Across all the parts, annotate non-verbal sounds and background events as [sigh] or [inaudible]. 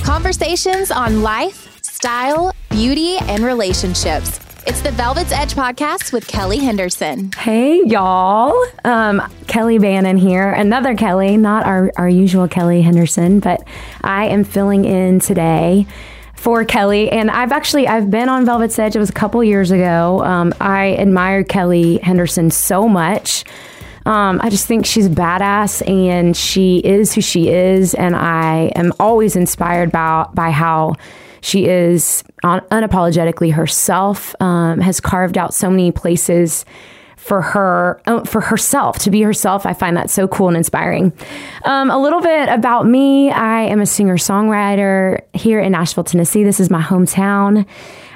Conversations on life, style, beauty, and relationships. It's the Velvet's Edge podcast with Kelly Henderson. Hey, y'all. Um, Kelly Bannon here. Another Kelly, not our, our usual Kelly Henderson, but I am filling in today for Kelly. And I've actually, I've been on Velvet's Edge. It was a couple years ago. Um, I admire Kelly Henderson so much. Um, I just think she's badass and she is who she is. And I am always inspired by, by how she is un- unapologetically herself, um, has carved out so many places for her uh, for herself. To be herself i find that so cool and inspiring. Um, a little bit about me. I am a singer songwriter here in nashville tennessee. This is my hometown.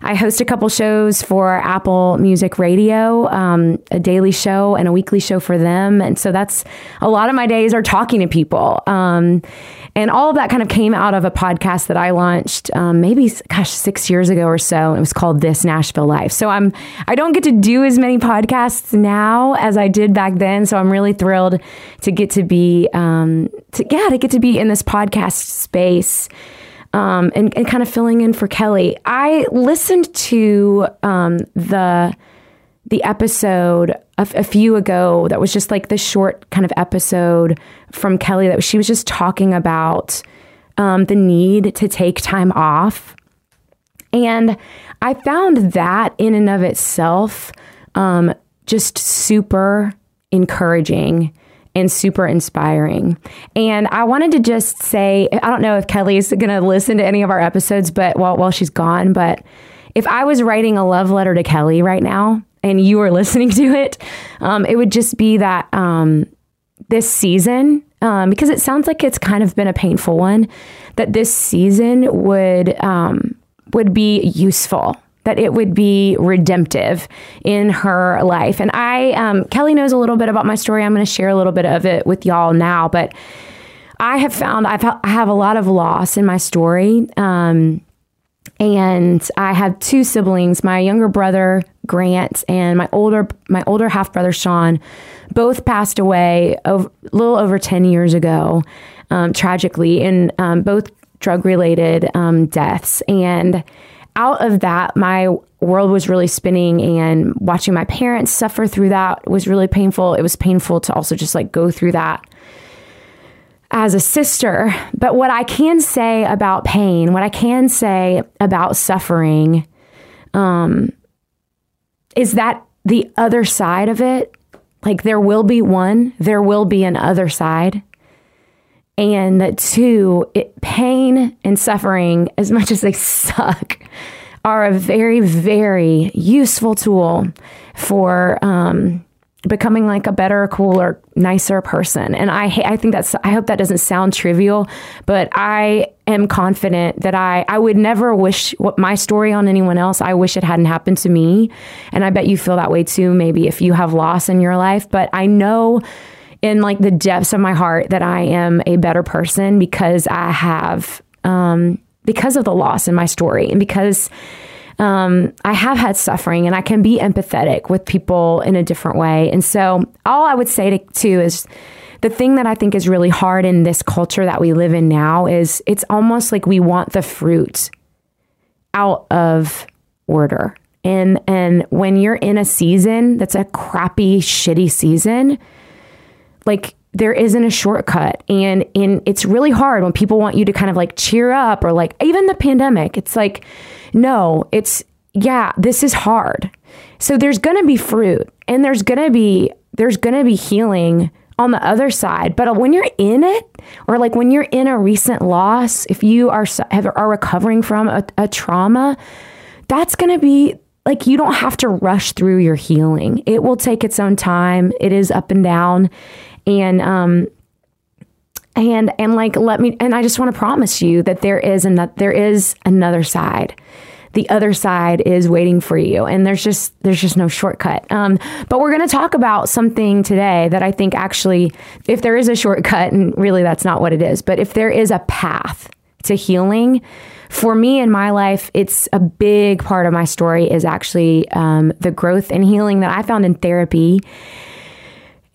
I host a couple shows for Apple Music Radio, um, a daily show and a weekly show for them. And so that's a lot of my days are talking to people. Um, and all of that kind of came out of a podcast that I launched um, maybe, gosh, six years ago or so. It was called This Nashville Life. So I'm, I don't get to do as many podcasts now as I did back then. So I'm really thrilled to get to be, um, to, yeah, to get to be in this podcast space um, and, and, kind of filling in for Kelly. I listened to um, the the episode a, a few ago that was just like the short kind of episode from Kelly that she was just talking about um, the need to take time off, and I found that in and of itself um, just super encouraging and super inspiring. And I wanted to just say, I don't know if Kelly's going to listen to any of our episodes, but while, while she's gone, but if I was writing a love letter to Kelly right now and you are [laughs] listening to it, um, it would just be that um, this season, um, because it sounds like it's kind of been a painful one, that this season would um, would be useful that it would be redemptive in her life. And I, um, Kelly knows a little bit about my story. I'm going to share a little bit of it with y'all now, but I have found I've, I have a lot of loss in my story. Um, and I have two siblings, my younger brother Grant and my older my older half brother Sean, both passed away a little over ten years ago, um, tragically, in um, both drug related um, deaths. And out of that, my world was really spinning and watching my parents suffer through that was really painful. It was painful to also just like go through that as a sister. But what I can say about pain, what I can say about suffering, um, is that the other side of it, like there will be one, there will be an other side. And that two, it, pain and suffering, as much as they suck, are a very, very useful tool for um, becoming like a better, cooler, nicer person. And I I think that's I hope that doesn't sound trivial, but I am confident that I I would never wish what my story on anyone else. I wish it hadn't happened to me. And I bet you feel that way too maybe if you have loss in your life, but I know in like the depths of my heart that I am a better person because I have um because of the loss in my story and because um, I have had suffering and I can be empathetic with people in a different way. And so, all I would say to, to is the thing that I think is really hard in this culture that we live in now is it's almost like we want the fruit out of order. And and when you're in a season that's a crappy, shitty season, like there isn't a shortcut and and it's really hard when people want you to kind of like cheer up or like even the pandemic it's like no it's yeah this is hard. So there's going to be fruit and there's going to be there's going to be healing on the other side. But when you're in it or like when you're in a recent loss if you are have, are recovering from a, a trauma that's going to be like you don't have to rush through your healing. It will take its own time. It is up and down. And um and and like let me and I just want to promise you that there is another there is another side. The other side is waiting for you, and there's just there's just no shortcut. Um, but we're going to talk about something today that I think actually, if there is a shortcut, and really that's not what it is, but if there is a path to healing, for me in my life, it's a big part of my story is actually um, the growth and healing that I found in therapy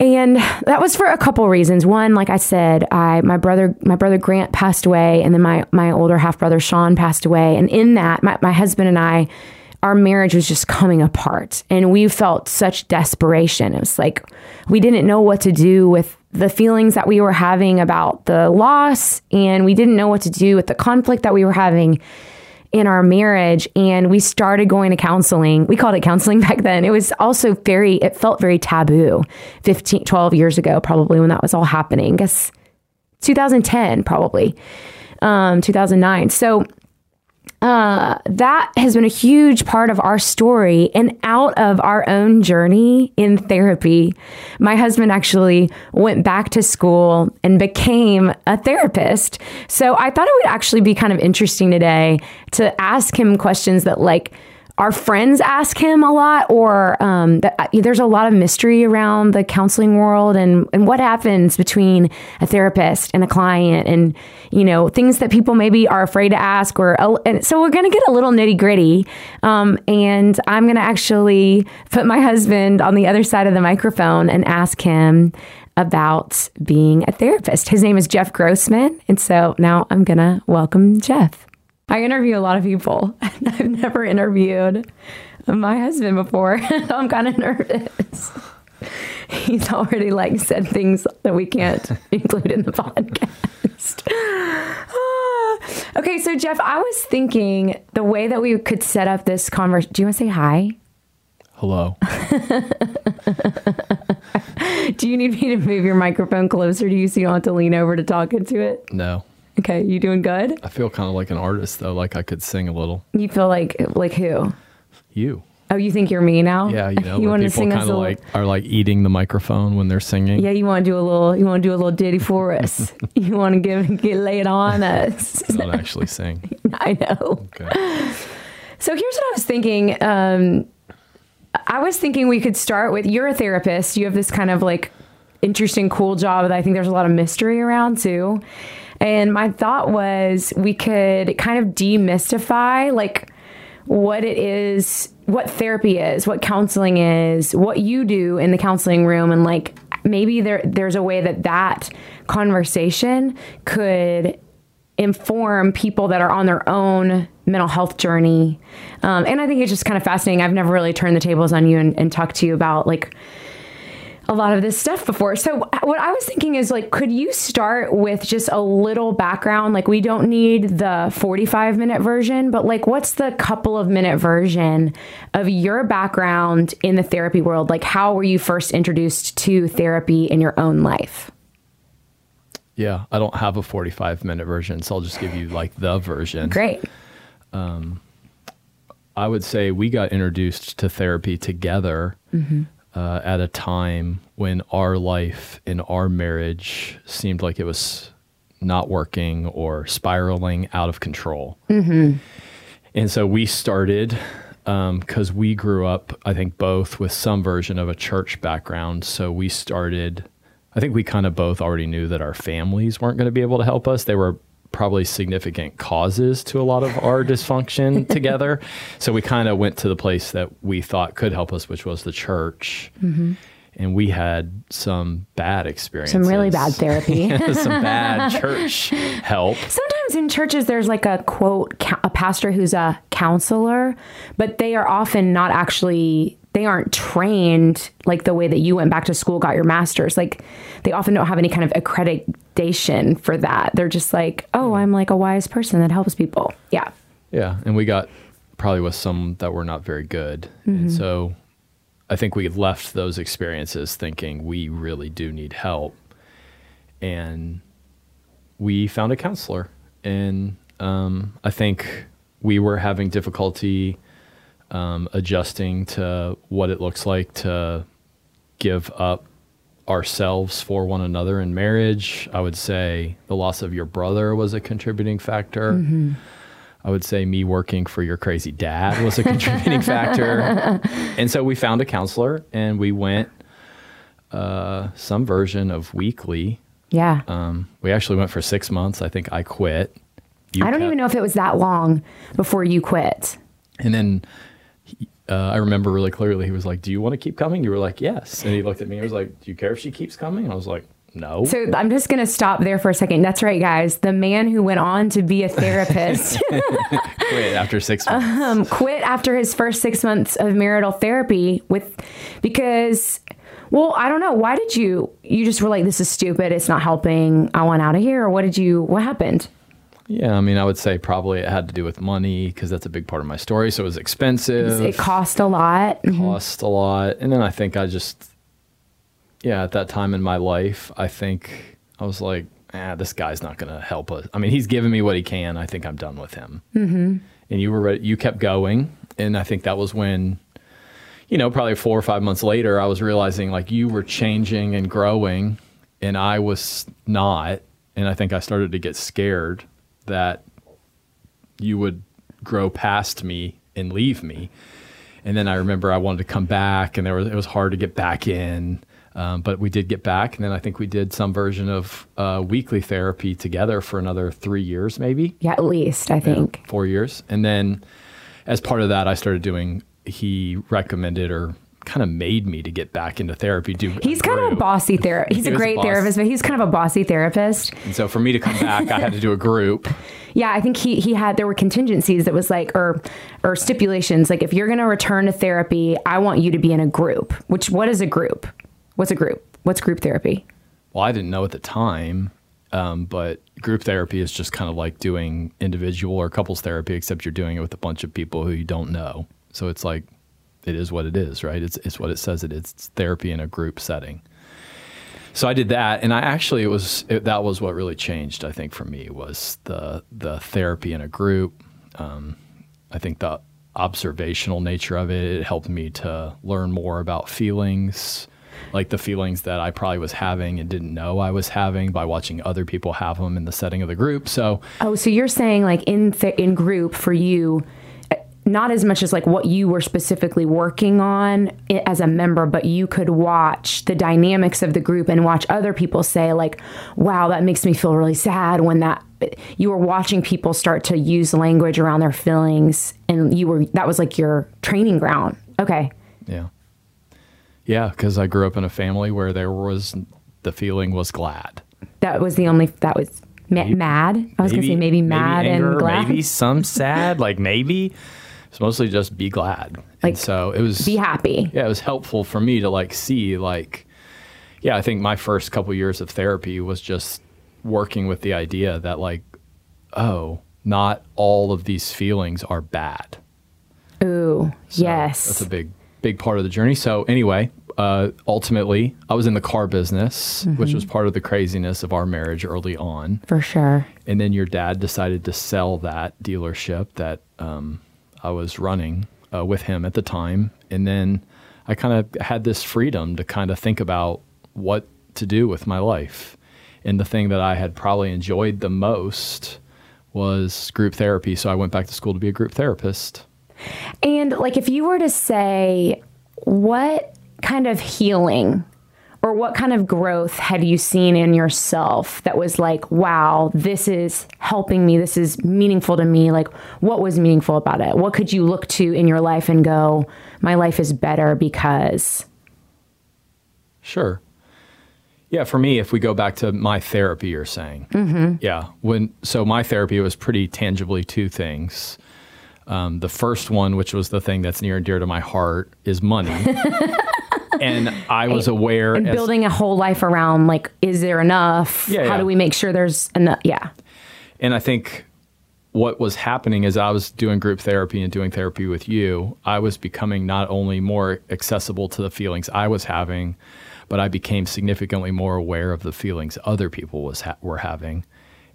and that was for a couple reasons. One, like I said, I my brother my brother Grant passed away, and then my my older half brother Sean passed away. And in that, my, my husband and I, our marriage was just coming apart, and we felt such desperation. It was like we didn't know what to do with the feelings that we were having about the loss, and we didn't know what to do with the conflict that we were having in our marriage and we started going to counseling. We called it counseling [laughs] back then. It was also very, it felt very taboo 15, 12 years ago, probably when that was all happening. I guess 2010, probably, um, 2009. So uh, that has been a huge part of our story. And out of our own journey in therapy, my husband actually went back to school and became a therapist. So I thought it would actually be kind of interesting today to ask him questions that, like, our friends ask him a lot, or um, uh, there's a lot of mystery around the counseling world and, and what happens between a therapist and a client, and you know things that people maybe are afraid to ask. Or and so we're going to get a little nitty gritty, um, and I'm going to actually put my husband on the other side of the microphone and ask him about being a therapist. His name is Jeff Grossman, and so now I'm going to welcome Jeff. I interview a lot of people. [laughs] I've never interviewed my husband before. [laughs] I'm kind of nervous. [laughs] He's already like said things that we can't include in the podcast. [sighs] okay, so Jeff, I was thinking the way that we could set up this conversation. Do you want to say hi? Hello. Do you need me to move your microphone closer to you so you don't have to lean over to talk into it? No. Okay, you doing good? I feel kind of like an artist though, like I could sing a little. You feel like like who? You. Oh, you think you're me now? Yeah, you [laughs] know, you want to sing kind of like are like eating the microphone when they're singing. Yeah, you want to do a little. You want to do a little ditty for us. [laughs] [laughs] you want to give get lay it on us. Not actually sing. I know. Okay. So here's what I was thinking. Um, I was thinking we could start with you're a therapist. You have this kind of like interesting, cool job that I think there's a lot of mystery around too. And my thought was we could kind of demystify like what it is, what therapy is, what counseling is, what you do in the counseling room and like maybe there there's a way that that conversation could inform people that are on their own mental health journey. Um, and I think it's just kind of fascinating. I've never really turned the tables on you and, and talked to you about like a lot of this stuff before. So what I was thinking is like could you start with just a little background like we don't need the 45 minute version, but like what's the couple of minute version of your background in the therapy world? Like how were you first introduced to therapy in your own life? Yeah, I don't have a 45 minute version, so I'll just give you like the version. Great. Um I would say we got introduced to therapy together. Mm-hmm uh, at a time when our life in our marriage seemed like it was not working or spiraling out of control. And so we started because we grew up, I think, both with some version of a church background. So we started, I think we kind of both already knew that our families weren't going to be able to help us. They were probably significant causes to a lot of our [laughs] dysfunction [laughs] together. So we kind of went to the place that we thought could help us, which was the church. Mm-hmm. And we had some bad experiences. Some really bad therapy. [laughs] some bad church help. Sometimes in churches, there's like a quote, a pastor who's a counselor, but they are often not actually, they aren't trained like the way that you went back to school, got your master's. Like they often don't have any kind of accreditation for that. They're just like, oh, I'm like a wise person that helps people. Yeah. Yeah, and we got probably with some that were not very good. And so I think we left those experiences thinking we really do need help. And we found a counselor. And um, I think we were having difficulty um, adjusting to what it looks like to give up ourselves for one another in marriage. I would say the loss of your brother was a contributing factor. I would say me working for your crazy dad was a contributing factor. [laughs] And so we found a counselor and we went uh, some version of weekly. Yeah. Um, we actually went for six months. I think I quit. You I don't kept- even know if it was that long before you quit. And then he- uh, I remember really clearly, he was like, Do you want to keep coming? You were like, Yes. And he looked at me and was like, Do you care if she keeps coming? And I was like, No. So I'm just going to stop there for a second. That's right, guys. The man who went on to be a [laughs] therapist [laughs] quit after six months. um, quit after his first six months of marital therapy with because, well, I don't know. Why did you? You just were like, "This is stupid. It's not helping. I want out of here." Or what did you? What happened? Yeah, I mean, I would say probably it had to do with money because that's a big part of my story. So it was expensive. It cost a lot. cost a lot. And then I think I just, yeah, at that time in my life, I think I was like, ah, this guy's not going to help us. I mean, he's giving me what he can. I think I'm done with him. Mm-hmm. And you were ready, you kept going. And I think that was when, you know, probably four or five months later, I was realizing like you were changing and growing and I was not. And I think I started to get scared that you would grow past me and leave me. And then I remember I wanted to come back, and there was it was hard to get back in. Um, but we did get back, and then I think we did some version of uh, weekly therapy together for another three years, maybe Yeah, at least I think. four years. And then as part of that, I started doing. He recommended or kind of made me to get back into therapy. Do He's kind of a bossy therapist. [laughs] He's He a was a great therapist, but he's kind of a bossy therapist. And so for me to come back, I had to do a group. [laughs] Yeah, I think he he had there were contingencies that was like or or stipulations like if you're going to return to therapy, I want you to be in a group. Which what is a group? What's a group? What's group therapy? Well, I didn't know at the time, um, but group therapy is just kind of like doing individual or couples therapy, except you're doing it with a bunch of people who you don't know. So it's like, it is what it is, right? It's, it's what it says it is. It's therapy in a group setting. So I did that, and I actually it was it, that was what really changed. I think for me was the the therapy in a group. Um, I think the observational nature of it, it helped me to learn more about feelings, like the feelings that I probably was having and didn't know I was having by watching other people have them in the setting of the group. So Oh, so you're saying like in th- in group for you not as much as like what you were specifically working on as a member, but you could watch the dynamics of the group and watch other people say like, "Wow, that makes me feel really sad." When that you were watching people start to use language around their feelings, and you were that was like your training ground. Okay, yeah, yeah, because I grew up in a family where there was the feeling was glad. that was the only that was ma- mad. I was gonna say maybe mad anger, and glad. maybe some sad, like maybe. It's mostly just be glad. Like, and so it was Be happy. yeah, it was helpful for me to like see like yeah, I think my first couple years of therapy was just working with the idea that like oh, not all of these feelings are bad. Ooh, So yes. That's a big big part of the journey. So anyway, uh, ultimately, I was in the car business, Mm-hmm. which was part of the craziness of our marriage early on. for sure. And then your dad decided to sell that dealership that um, I was running uh, with him at the time. And then I kind of had this freedom to kind of think about what to do with my life. And the thing that I had probably enjoyed the most was group therapy. So I went back to school to be a group therapist. And like, if you were to say, what kind of healing or what kind of growth had you seen in yourself that was like, wow, this is helping me, this is meaningful to me? Like, what was meaningful about it? What could you look to in your life and go, my life is better because? Sure. Yeah, for me, if we go back to my therapy, you're saying, mm-hmm. yeah, when so my therapy was pretty tangibly two things. Um, the first one, which was the thing that's near and dear to my heart, is money. [laughs] and I was aware and as- building a whole life around like, is there enough? Yeah, How yeah. do we make sure there's enough? Yeah. And I think what was happening is I was doing group therapy and doing therapy with you. I was becoming not only more accessible to the feelings I was having, but I became significantly more aware of the feelings other people was ha- were having.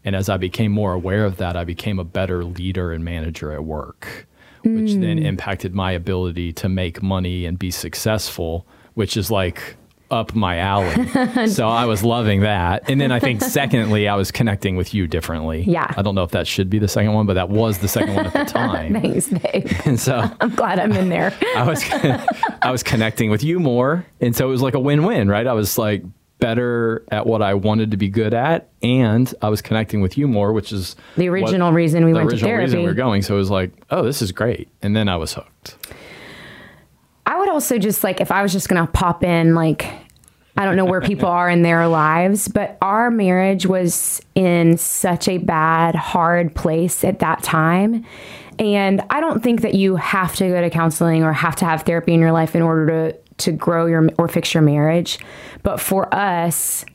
And as I became more aware of that, I became a better leader and manager at work, which then mm. impacted my ability to make money and be successful, which is like up my alley. [laughs] so I was loving that. And then I think [laughs] secondly, I was connecting with you differently. Yeah. I don't know if that should be the second one, but that was the second one at the [laughs] time. Thanks, babe. and so I'm glad I'm in there. I was I was connecting with you more, and so it was like a win-win, right? I was like better at what I wanted to be good at, and I was connecting with you more, which is The what- original reason we the went to original reason we therapy. were going. So it was like, oh, this is great, and then I was hooked. I would also just like if I was just gonna pop in like I don't know where people are in their lives, but our marriage was in such a bad, hard place at that time. And I don't think that you have to go to counseling or have to have therapy in your life in order to to grow your or fix your marriage. But for us,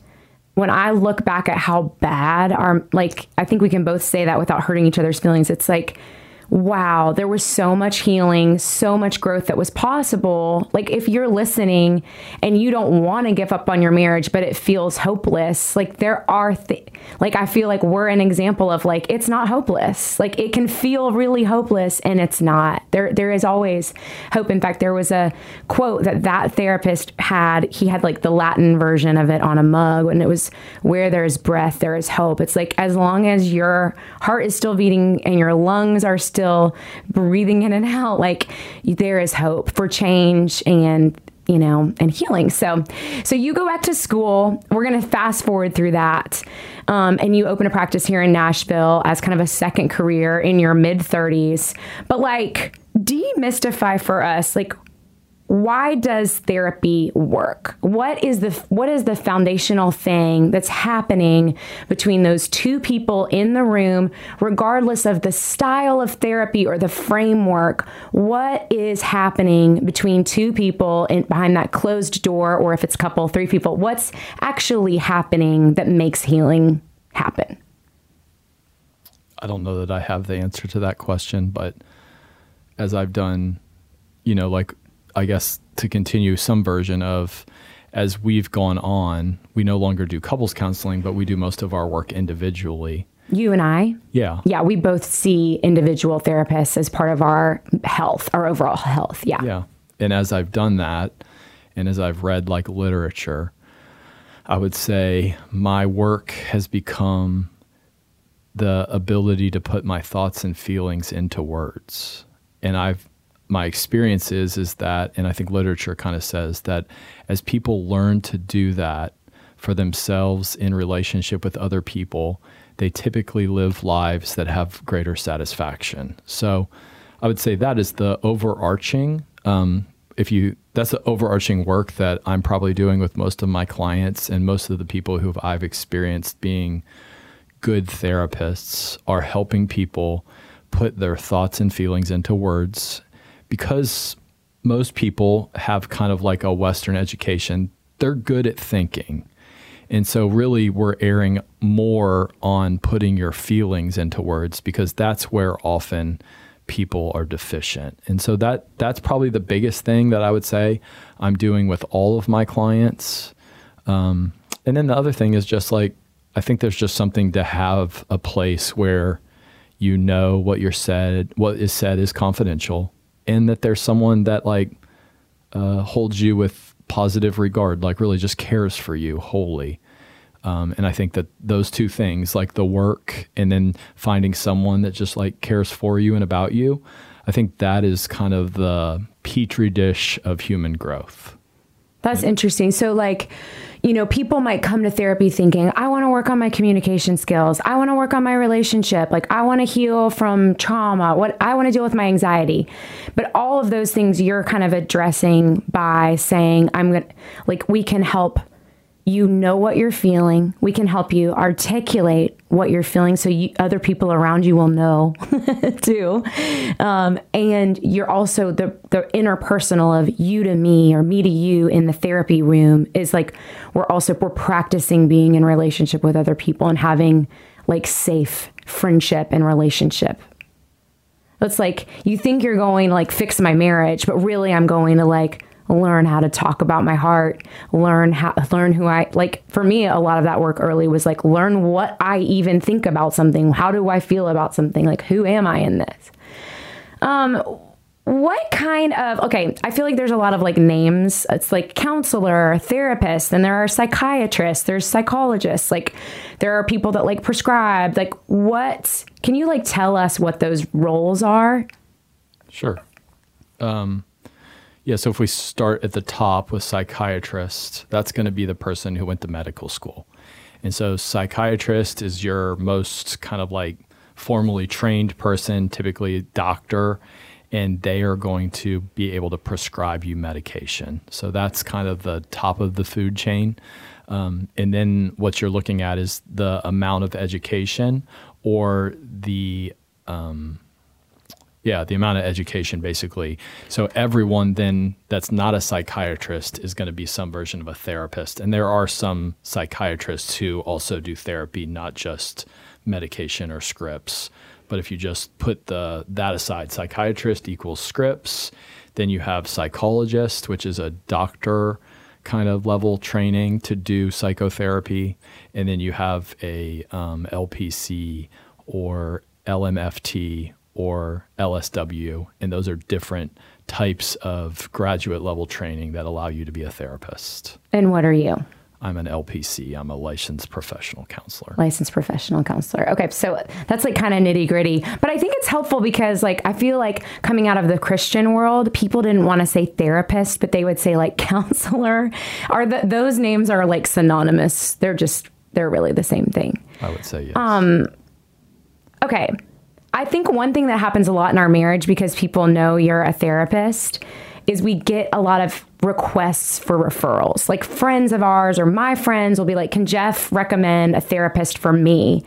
when I look back at how bad our like I think we can both say that without hurting each other's feelings. It's like wow, there was so much healing, so much growth that was possible. Like if you're listening and you don't want to give up on your marriage but it feels hopeless, like there are th- like I feel like we're an example of like it's not hopeless. Like it can feel really hopeless and it's not. There there is always hope. In fact, there was a quote that that therapist had. He had like the Latin version of it on a mug and it was where there is breath, there is hope. It's like as long as your heart is still beating and your lungs are still breathing in and out, like there is hope for change and you know and healing. So, so you go back to school. We're gonna fast forward through that, um, and you open a practice here in Nashville as kind of a second career in your mid thirties. But like demystify for us, like why does therapy work? What is the what is the foundational thing that's happening between those two people in the room regardless of the style of therapy or the framework? What is happening between two people in, behind that closed door or if it's couple three people? What's actually happening that makes healing happen? I don't know that I have the answer to that question, but as I've done, you know, like I guess to continue some version of as we've gone on, we no longer do couples counseling, but we do most of our work individually. you and i Yeah. yeah we both see individual therapists as part of our health our overall health yeah Yeah. And as I've done that, and as I've read like literature, I would say my work has become the ability to put my thoughts and feelings into words. And I've my experience is is that and I think literature kind of says that as people learn to do that for themselves in relationship with other people, they typically live lives that have greater satisfaction. So I would say that is the overarching um, if you that's the overarching work that I'm probably doing with most of my clients and most of the people who I've experienced being good therapists are helping people put their thoughts and feelings into words because most people have kind of like a Western education. They're good at thinking. And so, really, we're erring more on putting your feelings into words because that's where often people are deficient. And so, that that's probably the biggest thing that I would say I'm doing with all of my clients. Um, and then the other thing is just like, I think there's just something to have a place where you know what you're said, what is said is confidential, and that there's someone that like uh, holds you with positive regard, like really just cares for you wholly. Um, and I think that those two things, like the work and then finding someone that just like cares for you and about you, I think that is kind of the petri dish of human growth. That's interesting. So, like, you know, people might come to therapy thinking, I want to work on my communication skills. I want to work on my relationship. Like, I want to heal from trauma. What I want to deal with my anxiety. But all of those things you're kind of addressing by saying, I'm going to, like, we can help you know what you're feeling. We can help you articulate what you're feeling so you, other people around you will know [laughs] too. Um, and you're also the, the interpersonal of you to me or me to you in the therapy room is like we're also we're practicing being in relationship with other people and having like safe friendship and relationship. It's like you think you're going to like fix my marriage, but really I'm going to like learn how to talk about my heart, learn how learn who I like for me a lot of that work early was like learn what I even think about something. How do I feel about something? Like who am I in this? Um what kind of okay i feel like there's a lot of like names it's like counselor therapist and there are psychiatrists there's psychologists like there are people that like prescribe like what can you like tell us what those roles are sure um yeah, so if we start at the top with psychiatrist, that's going to be the person who went to medical school. And so psychiatrist is your most kind of like formally trained person, typically doctor, and they are going to be able to prescribe you medication. So that's kind of the top of the food chain. Um, and then what you're looking at is the amount of education or the um, yeah, the amount of education basically. So everyone then that's not a psychiatrist is going to be some version of a therapist. And there are some psychiatrists who also do therapy, not just medication or scripts. But if you just put the that aside, psychiatrist equals scripts, then you have psychologist, which is a doctor kind of level training to do psychotherapy, and then you have a um, LPC or LMFT or LSW, and those are different types of graduate level training that allow you to be a therapist. And what are you? I'm an LPC. I'm a licensed professional counselor. Licensed professional counselor. Okay, so that's like kind of nitty gritty, but I think it's helpful because like I feel like coming out of the Christian world, people didn't want to say therapist, but they would say like [laughs] counselor. Are the, those names are like synonymous? They're just they're really the same thing. I would say yes. Um. Okay, I think one thing that happens a lot in our marriage because people know you're a therapist is we get a lot of requests for referrals. Like friends of ours or my friends will be like, Can Jeff recommend a therapist for me?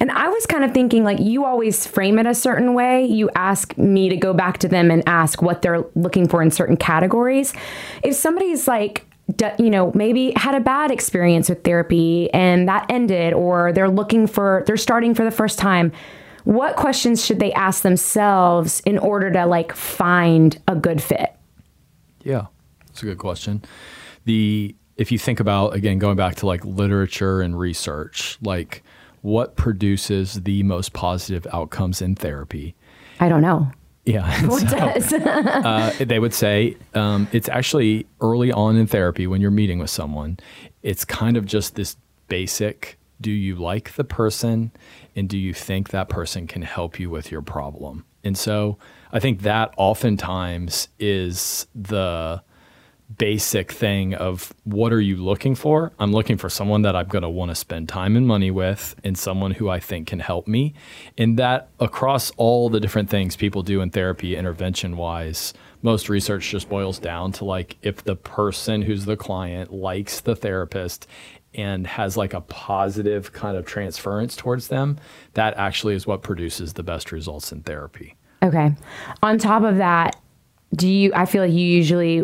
And I was kind of thinking, like, you always frame it a certain way. You ask me to go back to them and ask what they're looking for in certain categories. If somebody's like, you know, maybe had a bad experience with therapy and that ended, or they're looking for, they're starting for the first time what questions should they ask themselves in order to like find a good fit? Yeah, it's a good question. The if you think about again going back to like literature and research, like what produces the most positive outcomes in therapy? I don't know. Yeah. [laughs] What so, does? uh, they would say um, it's actually early on in therapy when you're meeting with someone. It's kind of just this basic do you like the person and do you think that person can help you with your problem? And so I think that oftentimes is the basic thing of what are you looking for? I'm looking for someone that I'm going to want to spend time and money with and someone who I think can help me. And that across all the different things people do in therapy intervention wise, most research just boils down to like if the person who's the client likes the therapist and has like a positive kind of transference towards them, that actually is what produces the best results in therapy. Okay. On top of that, do you I feel like you usually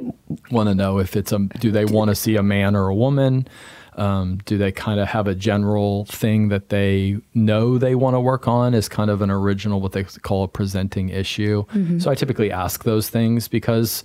want to know if it's a do they want to see a man or a woman? Um, do they kind of have a general thing that they know they want to work on as kind of an original, what they call a presenting issue? Mm-hmm. So I typically ask those things because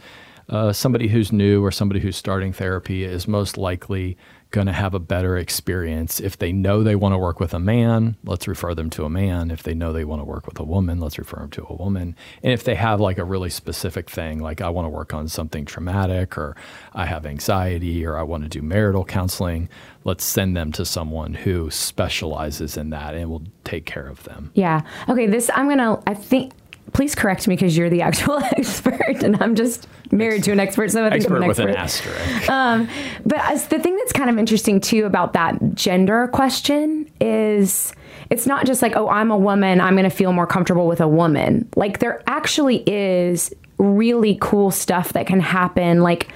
uh, somebody who's new or somebody who's starting therapy is most likely going to have a better experience. If they know they want to work with a man, let's refer them to a man. If they know they want to work with a woman, let's refer them to a woman. And if they have like a really specific thing, like I want to work on something traumatic or I have anxiety or I want to do marital counseling, let's send them to someone who specializes in that and will take care of them. Yeah. Okay. This, I'm going to, I think, please correct me because you're the actual [laughs] expert and I'm just married to an expert. So I think expert I'm an with expert. an asterisk. Um, but as the thing that's kind of interesting too about that gender question is it's not just like, oh, I'm a woman, I'm going to feel more comfortable with a woman. Like there actually is really cool stuff that can happen. Like,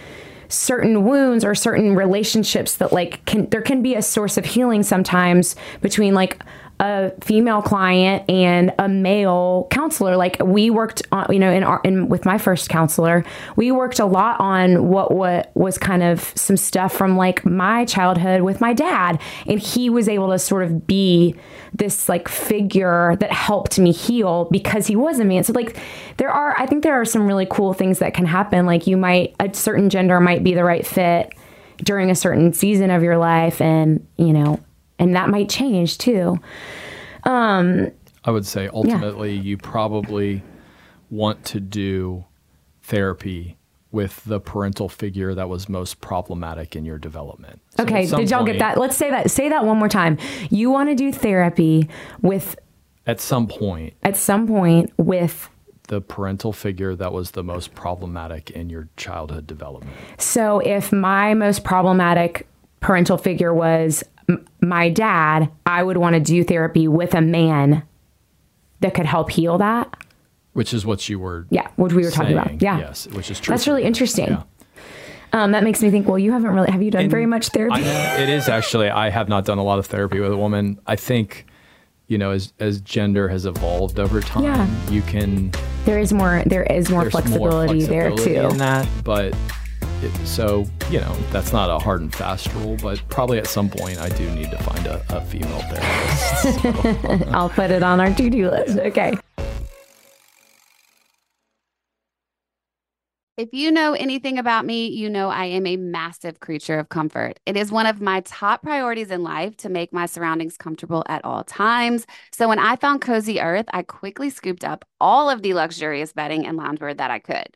certain wounds or certain relationships that like can there can be a source of healing sometimes between like a female client and a male counselor. Like we worked on you know in our in with my first counselor we worked a lot on what what was kind of some stuff from like my childhood with my dad. And he was able to sort of be this like figure that helped me heal because he was a man so like there are i think there are some really cool things that can happen. Like you might a certain gender might be the right fit during a certain season of your life and you know and that might change too. Um, I would say ultimately you probably want to do therapy with the parental figure that was most problematic in your development. So okay, did y'all point- get that? Let's say that. Say that one more time. You want to do therapy with At some point, at some point with the parental figure that was the most problematic in your childhood development. So if my most problematic parental figure was m- my dad, I would want to do therapy with a man that could help heal that. Which is what you were Yeah, what we were talking about. Yeah. Yes, which is true. That's really interesting. Yeah. Um, that makes me think. Well, you haven't really. Have you done And very much therapy? I it is actually. I have not done a lot of therapy with a woman. I think, you know, as as gender has evolved over time, Yeah. you can there is more. There is more flexibility, more flexibility there too. in that, but. It, so you know that's not a hard and fast rule, but probably at some point I do need to find a, a female therapist. [laughs] I'll put it on our to-do list. Okay. If you know anything about me, you know I am a massive creature of comfort. It is one of my top priorities in life to make my surroundings comfortable at all times. So when I found Cozy Earth, I quickly scooped up all of the luxurious bedding and loungewear that I could.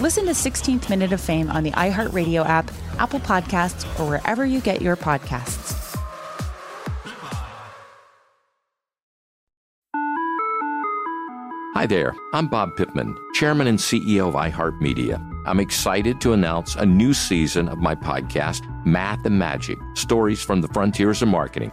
Listen to 16th Minute of Fame on the iHeartRadio app, Apple Podcasts, or wherever you get your podcasts. Hi there, I'm Bob Pittman, Chairman and CEO of iHeartMedia. I'm excited to announce a new season of my podcast, Math and Magic Stories from the Frontiers of Marketing.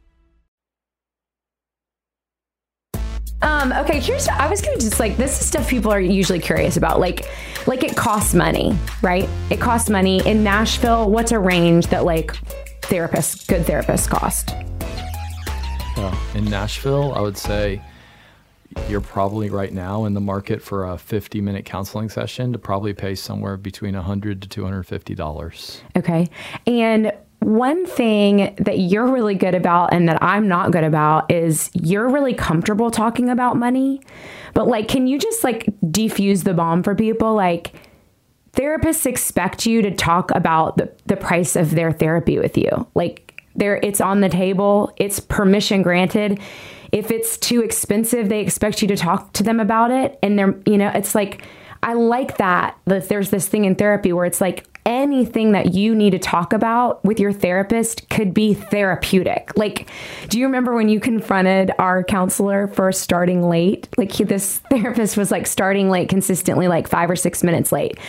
Um, okay, here's I was gonna just like this is stuff people are usually curious about. Like like it costs money, right? It costs money. In Nashville, what's a range that like therapists, good therapists cost? Uh, in Nashville, I would say you're probably right now in the market for a 50 minute counseling session to probably pay somewhere between 100 to 250 dollars. Okay. And one thing that you're really good about and that I'm not good about is you're really comfortable talking about money. But like can you just like defuse the bomb for people like therapists expect you to talk about the, the price of their therapy with you. Like there it's on the table, it's permission granted. If it's too expensive, they expect you to talk to them about it and they're you know, it's like I like that that there's this thing in therapy where it's like anything that you need to talk about with your therapist could be therapeutic. Like, do you remember when you confronted our counselor for starting late? Like, he, this [laughs] therapist was like starting late consistently, like five or six minutes late.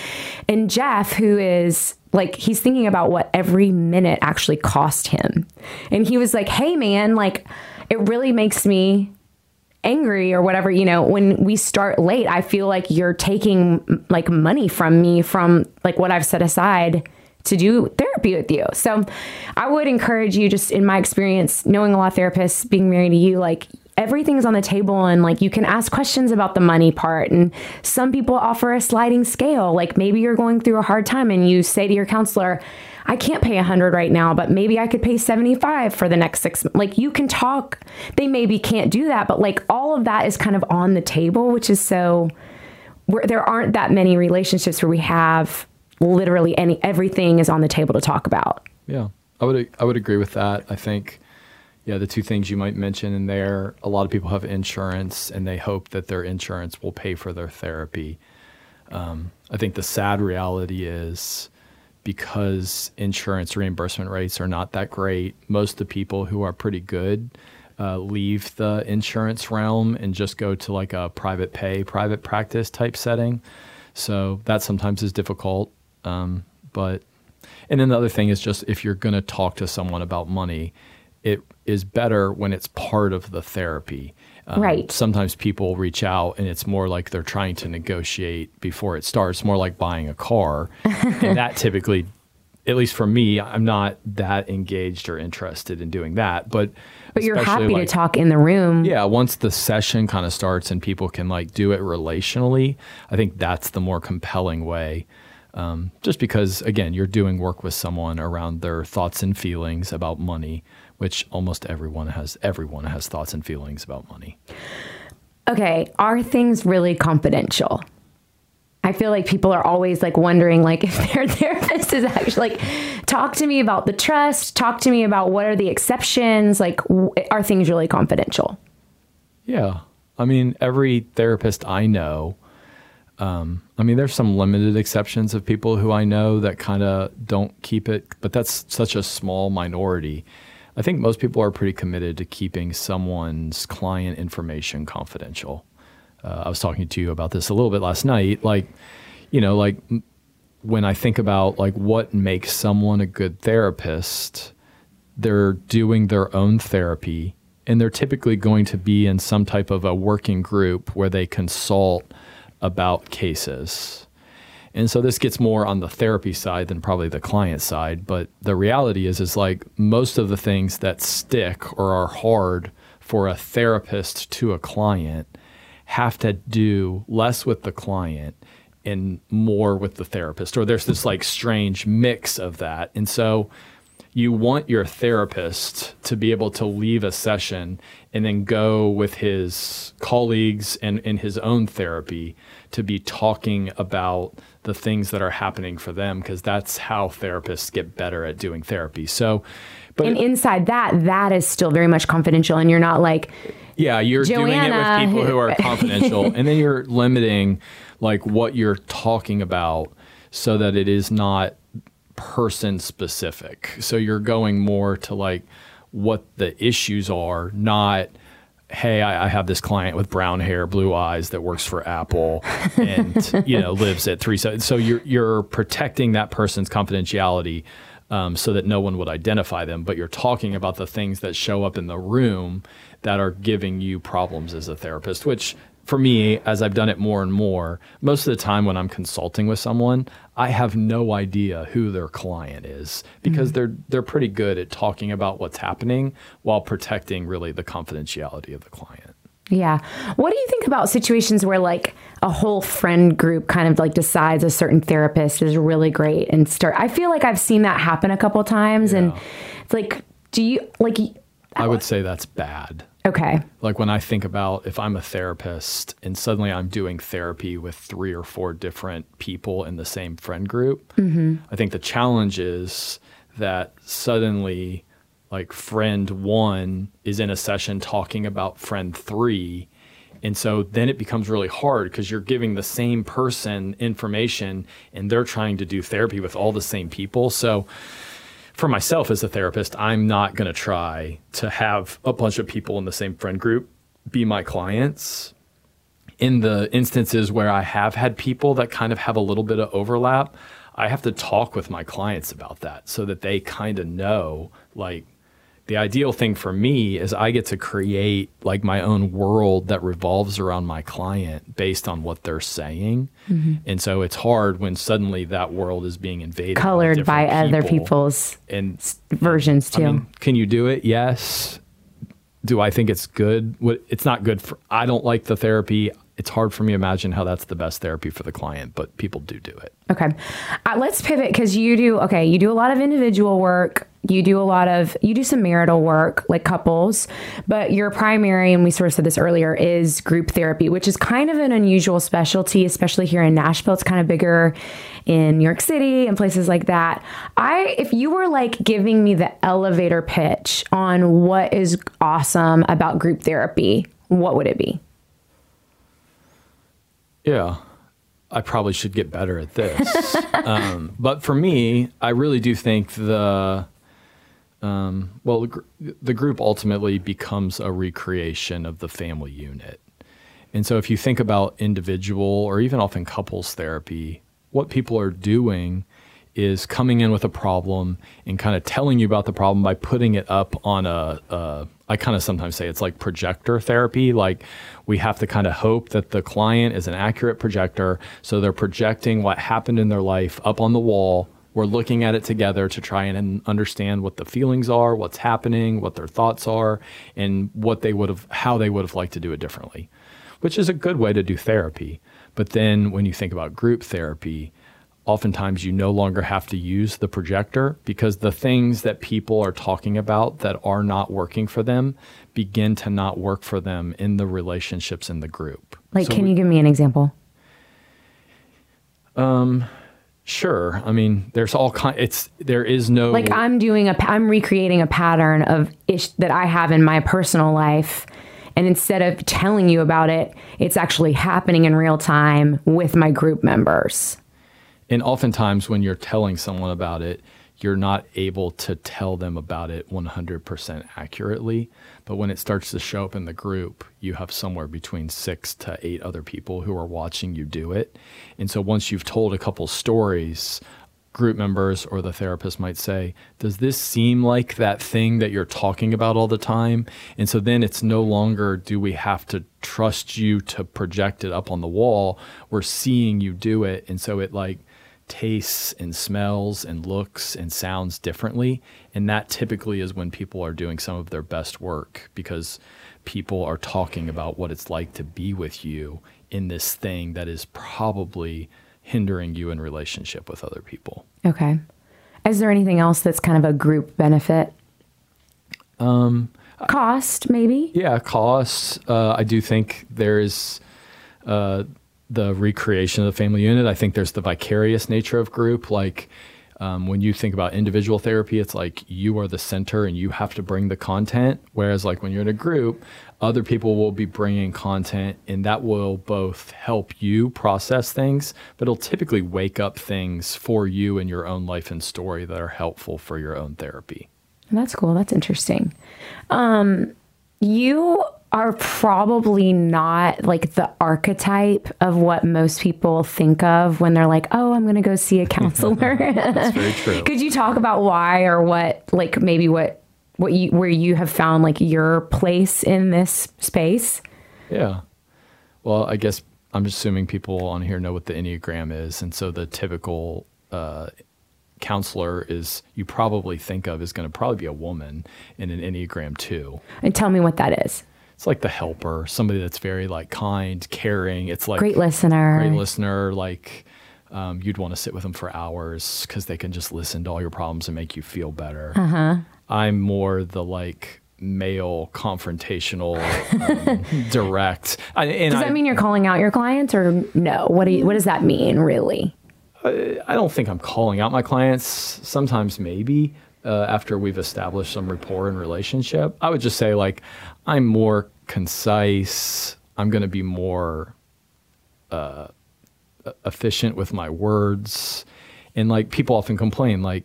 And Jeff, who is like, he's thinking about what every minute actually cost him. And he was like, hey, man, like, it really makes me angry or whatever you know when we start late i feel like you're taking like money from me from like what i've set aside to do therapy with you. So i would encourage you just in my experience knowing a lot of therapists being married to you like everything's on the table and like you can ask questions about the money part. And some people offer a sliding scale like maybe you're going through a hard time and you say to your counselor I can't pay a 100 right now, but maybe I could pay 75 for the next 6 like you can talk. They maybe can't do that, but like all of that is kind of on the table, which is so where there aren't that many relationships where we have literally any everything is on the table to talk about. Yeah. I would I would agree with that. I think yeah, the two things you might mention in there, a lot of people have insurance and they hope that their insurance will pay for their therapy. Um, I think the sad reality is because insurance reimbursement rates are not that great, most of the people who are pretty good uh, leave the insurance realm and just go to like a private pay, private practice type setting. So that sometimes is difficult. Um, but, and then the other thing is just if you're going to talk to someone about money, it is better when it's part of the therapy. Um, right. Sometimes people reach out and it's more like they're trying to negotiate before it starts, more like buying a car. [laughs] and that typically, at least for me, I'm not that engaged or interested in doing that. But but you're happy like, to talk in the room. Yeah, once the session kind of starts and people can like do it relationally, I think that's the more compelling way. Um, just because, again, you're doing work with someone around their thoughts and feelings about money which almost everyone has everyone has thoughts and feelings about money. Okay, are things really confidential? I feel like people are always like wondering like [laughs] if their therapist is actually like talk to me about the trust, talk to me about what are the exceptions, like w- are things really confidential? Yeah. I mean, every therapist I know um, I mean, there's some limited exceptions of people who I know that kind of don't keep it, but that's such a small minority. I think most people are pretty committed to keeping someone's client information confidential. Uh, I was talking to you about this a little bit last night. Like, you know, like when I think about like what makes someone a good therapist, they're doing their own therapy and they're typically going to be in some type of a working group where they consult about cases. And so this gets more on the therapy side than probably the client side. But the reality is, is like most of the things that stick or are hard for a therapist to a client have to do less with the client and more with the therapist. Or there's this like strange mix of that. And so, you want your therapist to be able to leave a session and then go with his colleagues and in his own therapy to be talking about the things that are happening for them because that's how therapists get better at doing therapy. So, but and inside that, that is still very much confidential, and you're not like, yeah, you're Joanna. doing it with people who are [laughs] confidential, and then you're limiting like what you're talking about so that it is not person specific. So you're going more to like what the issues are, not hey, I, I, have this client with brown hair, blue eyes that works for Apple and [laughs] you know lives at three. So so you're you're protecting that person's confidentiality. Um, so that no one would identify them, but you're talking about the things that show up in the room that are giving you problems as a therapist, which for me, as I've done it more and more, most of the time when I'm consulting with someone, I have no idea who their client is because mm-hmm. they're they're pretty good at talking about what's happening while protecting really the confidentiality of the client. Yeah. What do you think about situations where like a whole friend group kind of like decides a certain therapist is really great and start I feel like I've seen that happen a couple times yeah. and it's like do you like I would say that's bad. Okay. Like when I think about if I'm a therapist and suddenly I'm doing therapy with three or four different people in the same friend group, mm-hmm. I think the challenge is that suddenly, like, friend one is in a session talking about friend three. And so then it becomes really hard because you're giving the same person information and they're trying to do therapy with all the same people. So, for myself as a therapist, I'm not going to try to have a bunch of people in the same friend group be my clients. In the instances where I have had people that kind of have a little bit of overlap, I have to talk with my clients about that so that they kind of know like the ideal thing for me is I get to create like my own world that revolves around my client based on what they're saying. Mm-hmm. And so it's hard when suddenly that world is being invaded colored by, by people. other people's and versions too. I mean, can you do it? Yes. Do I think it's good? It's not good for I don't like the therapy it's hard for me to imagine how that's the best therapy for the client, but people do do it. Okay. Uh, let's pivot because you do, okay, you do a lot of individual work. You do a lot of, you do some marital work, like couples, but your primary, and we sort of said this earlier, is group therapy, which is kind of an unusual specialty, especially here in Nashville. It's kind of bigger in New York City and places like that. I, if you were like giving me the elevator pitch on what is awesome about group therapy, what would it be? Yeah. I probably should get better at this. [laughs] um, but for me, I really do think the um, well, the, gr- the, group ultimately becomes a recreation of the family unit. And so, if you think about individual or even often couples therapy, what people are doing is coming in with a problem and kind of telling you about the problem by putting it up on a, a I kind of sometimes say it's like projector therapy. Like we have to kind of hope that the client is an accurate projector. So they're projecting what happened in their life up on the wall. We're looking at it together to try and understand what the feelings are, what's happening, what their thoughts are, and what they would have, how they would have liked to do it differently, which is a good way to do therapy. But then when you think about group therapy, oftentimes you no longer have to use the projector because the things that people are talking about that are not working for them begin to not work for them in the relationships in the group. Like, so can we, you give me an example? Um, sure. I mean, there's all kind. It's there is no like I'm doing a I'm recreating a pattern of ish that I have in my personal life. And instead of telling you about it, it's actually happening in real time with my group members. And oftentimes, when you're telling someone about it, you're not able to tell them about it 100% accurately. But when it starts to show up in the group, you have somewhere between six to eight other people who are watching you do it. And so once you've told a couple stories, group members or the therapist might say, Does this seem like that thing that you're talking about all the time? And so then it's no longer do we have to trust you to project it up on the wall. We're seeing you do it. And so it like, tastes and smells and looks and sounds differently. And that typically is when people are doing some of their best work because people are talking about what it's like to be with you in this thing that is probably hindering you in relationship with other people. Okay. Is there anything else that's kind of a group benefit? Um, cost, maybe? Yeah, cost. Uh, I do think there is uh, the recreation of the family unit. I think there's the vicarious nature of group. Like um, when you think about individual therapy, it's like you are the center and you have to bring the content. Whereas, like when you're in a group, other people will be bringing content and that will both help you process things, but it'll typically wake up things for you in your own life and story that are helpful for your own therapy. That's cool. That's interesting. Um, you are probably not like the archetype of what most people think of when they're like, "Oh, I'm going to go see a counselor." [laughs] That's very true. [laughs] Could you talk about why or what, like maybe what, what you where you have found like your place in this space? Yeah. Well, I guess I'm assuming people on here know what the Enneagram is, and so the typical uh, counselor is you probably think of is going to probably be a woman in an Enneagram two. And tell me what that is. It's like the helper, somebody that's very like kind, caring. It's like Great listener. Great listener. Like um, you'd want to sit with them for hours because they can just listen to all your problems and make you feel better. Uh huh. I'm more the like male confrontational um, [laughs] direct I, Does that I, mean you're calling out your clients or no? What do you, what does that mean really? I, I don't think i'm calling out my clients sometimes maybe uh, after we've established some rapport and relationship i would just say like i'm more concise i'm going to be more uh, efficient with my words and like people often complain like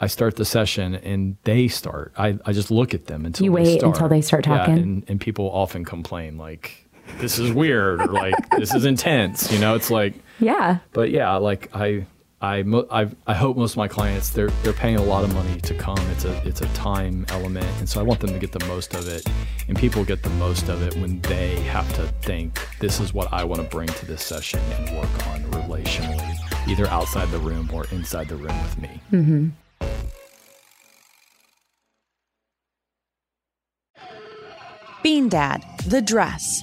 I start the session and they start. I, I just look at them until You they wait start. until they start Yeah, talking? and, and people often complain like this is weird or like this is intense. You know, it's like [laughs] Yeah. but yeah, like I I I I hope most of my clients they're they're paying a lot of money to come. It's a it's a time element, and so I want them to get the most of it. And people get the most of it when they have to think this is what I want to bring to this session and work on relationally, either outside the room or inside the room with me. Mm-hmm. Bean Dad, The Dress,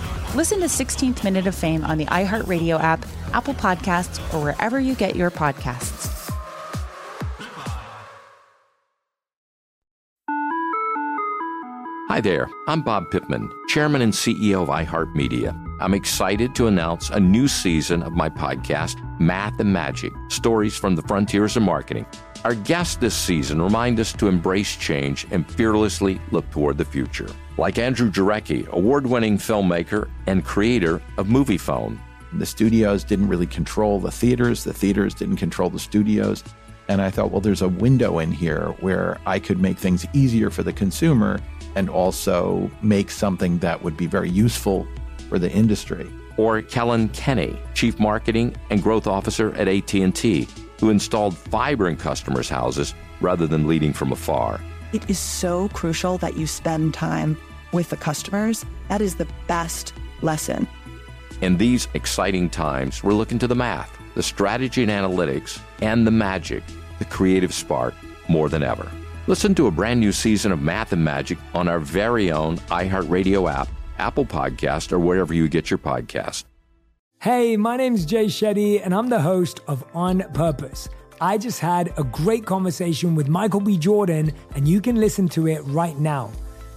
Listen to 16th Minute of Fame on the iHeartRadio app, Apple Podcasts, or wherever you get your podcasts. Hi there, I'm Bob Pittman, Chairman and CEO of iHeartMedia. I'm excited to announce a new season of my podcast, Math and Magic Stories from the Frontiers of Marketing. Our guests this season remind us to embrace change and fearlessly look toward the future. Like Andrew Jarecki, award winning filmmaker and creator of Moviefone. The studios didn't really control the theaters, the theaters didn't control the studios. And I thought, well, there's a window in here where I could make things easier for the consumer and also make something that would be very useful for the industry. Or Kellyn Kenny, Chief Marketing and Growth Officer at AT&T, who installed fiber in customers' houses rather than leading from afar. It is so crucial that you spend time with the customers. That is the best lesson. In these exciting times, we're looking to the math, the strategy and analytics, and the magic, the creative spark, more than ever. Listen to a brand new season of Math and Magic on our very own iHeartRadio app, Apple Podcast, or wherever you get your podcast. Hey, my name's Jay Shetty, and I'm the host of On Purpose. I just had a great conversation with Michael B. Jordan, and you can listen to it right now.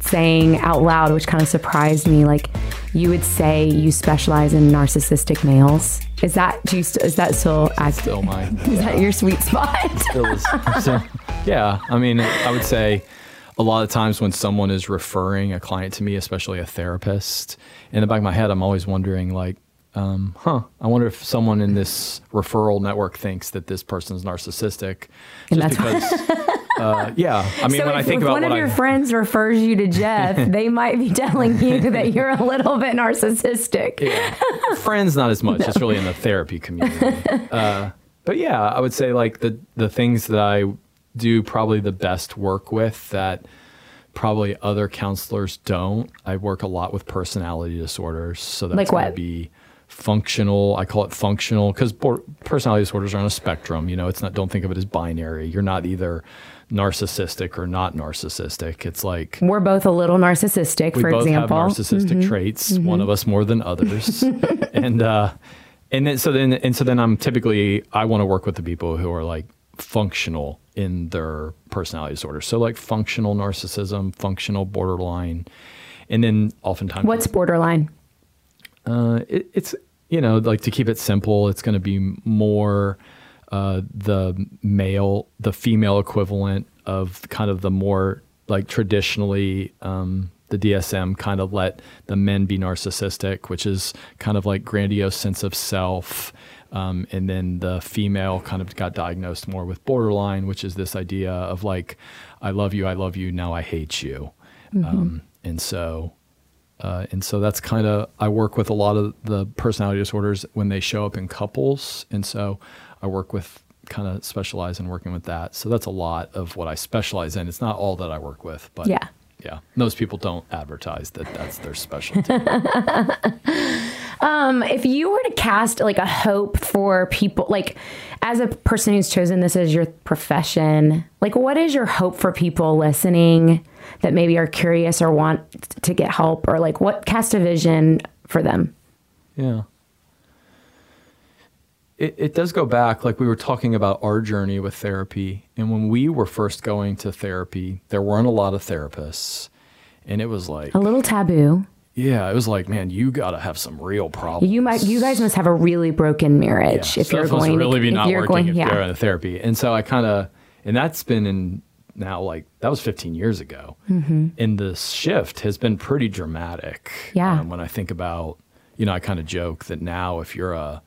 saying out loud, which kind of surprised me. Like you would say you specialize in narcissistic males. Is that do you, is that still accurate? Still my [laughs] is yeah. that your sweet spot? still is. So, yeah, I mean, I would say a lot of times when someone is referring a client to me, especially a therapist, in the back of my head, I'm always wondering like. Um, huh. I wonder if someone in this referral network thinks that this person's narcissistic, just because [laughs] uh, yeah, I mean, so when if, I think if about one of your I, friends refers you to Jeff, [laughs] they might be telling you that you're a little bit narcissistic. Yeah. Friends, not as much. [laughs] No. It's really in the therapy community. Uh, but yeah, I would say like the the things that I do probably the best work with that probably other counselors don't. I work a lot with personality disorders, so that's like going to be functional. I call it functional because personality disorders are on a spectrum. You know, it's not. Don't think of it as binary. You're not either narcissistic or not narcissistic. It's like we're both a little narcissistic, we for both example. have narcissistic mm-hmm. traits. Mm-hmm. One of us more than others, [laughs] and uh, and then so then and so then I'm typically I want to work with the people who are like functional in their personality disorder. So like functional narcissism, functional borderline, and then oftentimes what's borderline? Uh, it, it's you know like to keep it simple, it's going to be more uh, the male, the female equivalent of kind of the more like traditionally um, the DSM kind of let the men be narcissistic, which is kind of like grandiose sense of self. Um, and then the female kind of got diagnosed more with borderline, which is this idea of like, I love you, I love you, now I hate you. Mm-hmm. Um, and so, uh, and so that's kind of I work with a lot of the personality disorders when they show up in couples, and so I work with kind of specialize in working with that. So that's a lot of what I specialize in. It's not all that I work with, but yeah. Yeah. Most people don't advertise that that's their specialty. [laughs] um, if you were to cast like a hope for people, like as a person who's chosen this as your profession, like what is your hope for people listening that maybe are curious or want to get help or like what cast a vision for them? Yeah it, it does go back, like we were talking about our journey with therapy. And when we were first going to therapy, there weren't a lot of therapists. And it was like a little taboo. Yeah, it was like, man, you got to have some real problems. You might, you guys must have a really broken marriage yeah, if you're going to really be not working going, if yeah. you're in therapy. And so I kind of, and that's been in now like that was 15 years ago, mm-hmm. and the shift has been pretty dramatic. Yeah, um, when I think about, you know, I kind of joke that now if you're a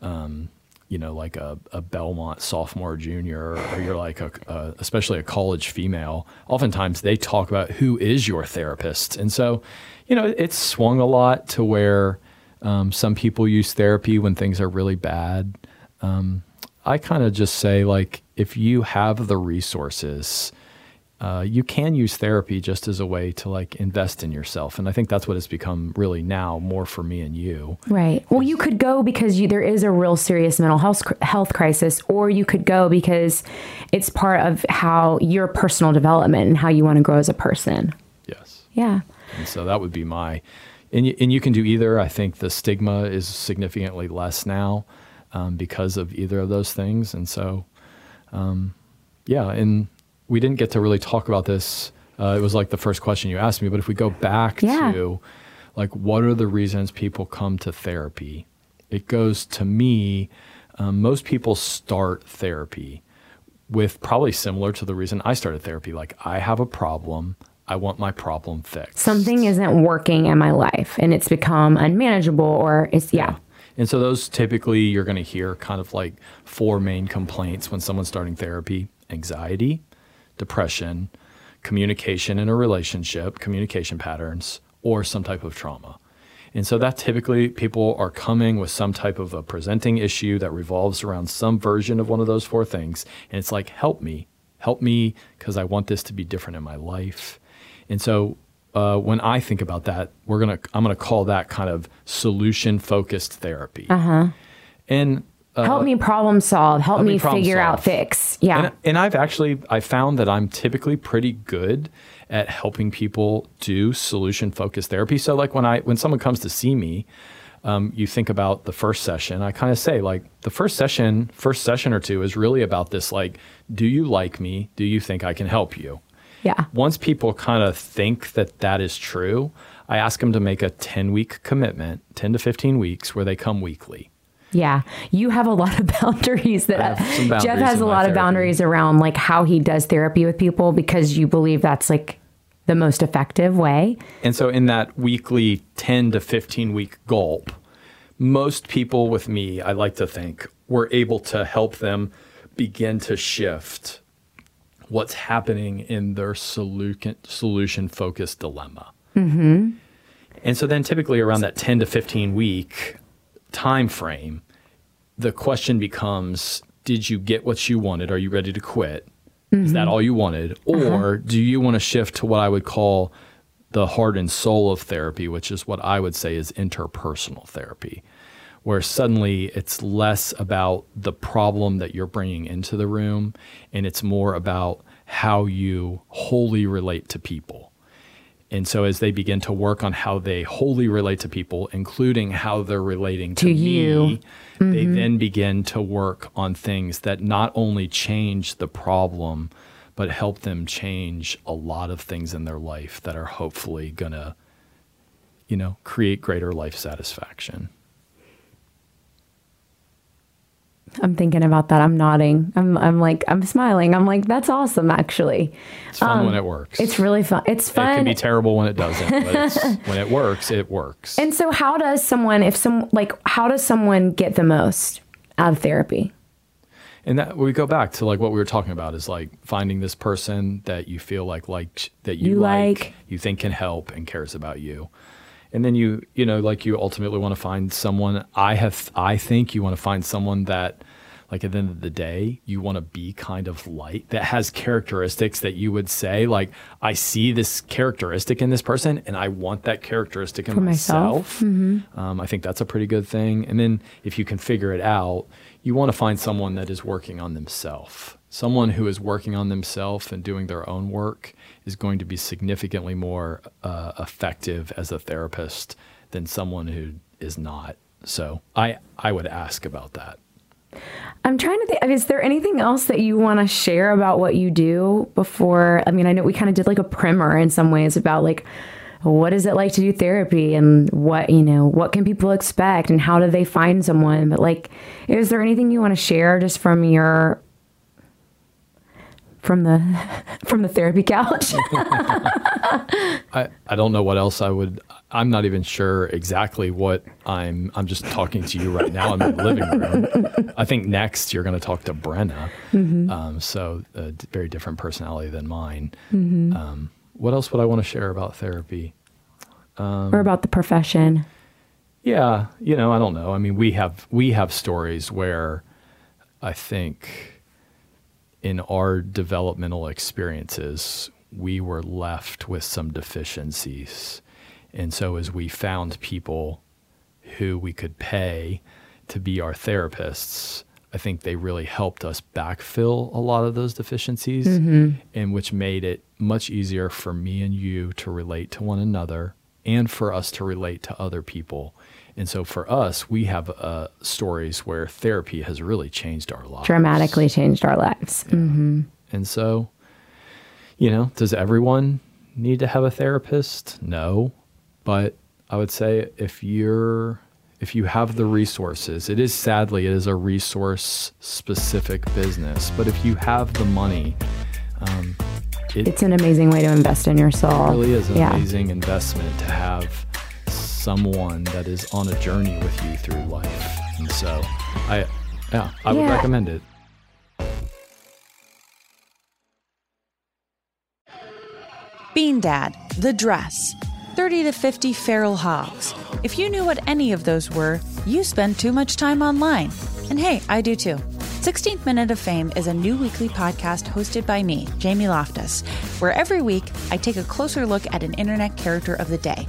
um, you know, like a, a Belmont sophomore, junior, or you're like a, a, especially a college female, oftentimes they talk about who is your therapist. And so, you know, it's swung a lot to where um, some people use therapy when things are really bad. Um, I kind of just say, like, if you have the resources, uh, you can use therapy just as a way to like invest in yourself. And i think that's what it's become really now more for me and you. Right. Well you could go because you, there is a real serious mental health health crisis or you could go because it's part of how your personal development and how you want to grow as a person. Yes. Yeah and so that would be my and you, and you can do either i think the stigma is significantly less now um, because of either of those things and so um, yeah and we didn't get to really talk about this. Uh, it was like the first question you asked me, but if we go back yeah. to like what are the reasons people come to therapy? It goes to me, um, most people start therapy with probably similar to the reason I started therapy. Like I have a problem. I want my problem fixed. Something isn't working in my life and it's become unmanageable or it's, yeah. yeah. And so those typically you're going to hear kind of like four main complaints when someone's starting therapy anxiety, depression, communication in a relationship, communication patterns, or some type of trauma. And so that typically people are coming with some type of a presenting issue that revolves around some version of one of those four things. And it's like, help me, help me because I want this to be different in my life. And so uh, when I think about that, we're gonna I'm gonna call that kind of solution focused therapy. Uh huh. And uh, help me problem solve. Help, help me figure out fix. Yeah. And, and I've actually I found that I'm typically pretty good at helping people do solution focused therapy. So like when I when someone comes to see me, um, you think about the first session. I kind of say like the first session, first session or two is really about this like, do you like me? Do you think I can help you? Yeah. Once people kind of think that that is true, I ask them to make a 10 week commitment, 10 to 15 weeks, where they come weekly. Yeah, you have a lot of [laughs] boundaries that some Jeff has a lot of boundaries around like how he does therapy with people because you believe that's like the most effective way. And so, in that weekly 10 to 15 week gulp, most people with me, I like to think, were able to help them begin to shift what's happening in their solution focused dilemma. Mm-hmm. And so then typically around that 10 to 15 week time frame, the question becomes did you get what you wanted? Are you ready to quit? Is that Mhm. all you wanted? Or do you want to shift to what I would call the heart and soul of therapy, which is what I would say is interpersonal therapy, where suddenly it's less about the problem that you're bringing into the room and it's more about how you wholly relate to people. And so as they begin to work on how they wholly relate to people, including how they're relating to, To you. me, they mm-hmm. then begin to work on things that not only change the problem, but help them change a lot of things in their life that are hopefully going to, you know, create greater life satisfaction. I'm thinking about that. I'm nodding. I'm I'm like I'm smiling. I'm like that's awesome actually. It's fun when um, it works. It's really fun. It's fun. It can be terrible when it doesn't, but it's, [laughs] when it works, it works. and so how does someone if some like how does someone get the most out of therapy? And that we go back to like what we were talking about is like finding this person that you feel like like that you, You like, like. you think can help and cares about you. And then you you know like you ultimately want to find someone I have I think you want to find someone that like at the end of the day you want to be kind of like that has characteristics that you would say like I see this characteristic in this person and I want that characteristic in For myself. myself. Mhm. Um, I think that's a pretty good thing. And then if you can figure it out, you want to find someone that is working on themselves. Someone who is working on themselves and doing their own work is going to be significantly more uh, effective as a therapist than someone who is not. So I, I would ask about that. I'm trying to think. Is there anything else that you want to share about what you do before? I mean, I know we kind of did like a primer in some ways about like what is it like to do therapy and what you know what can people expect and how do they find someone. But like, is there anything you want to share just from your from the [laughs] from the therapy couch? [laughs] I, I don't know what else I would. I'm not even sure exactly what I'm. I'm just talking to you right now I'm in the living room. I think next you're going to talk to Brenna. Mhm. Um, so a d- very different personality than mine. Mhm. Um, what else would I want to share about therapy? Um, or about the profession? yeah, you know, I don't know. I mean, we have we have stories where I think in our developmental experiences, we were left with some deficiencies. And so as we found people who we could pay to be our therapists, I think they really helped us backfill a lot of those deficiencies Mhm. and which made it much easier for me and you to relate to one another and for us to relate to other people. And so for us, we have uh, stories where therapy has really changed our lives. Dramatically changed our lives. hmm And so, you know, does everyone need to have a therapist? No. But I would say if you're if you have the resources, it is sadly it is a resource specific business. But if you have the money, um, it It's an amazing way to invest in your soul. really is an yeah. amazing investment to have someone that is on a journey with you through life. And so I yeah, I would recommend it. Bean Dad, The Dress, 30 to 50 Feral Hogs, If you knew what any of those were, you spend too much time online. And hey, I do too. 16th Minute of Fame is a new weekly podcast hosted by me, Jamie Loftus, where every week I take a closer look at an internet character of the day.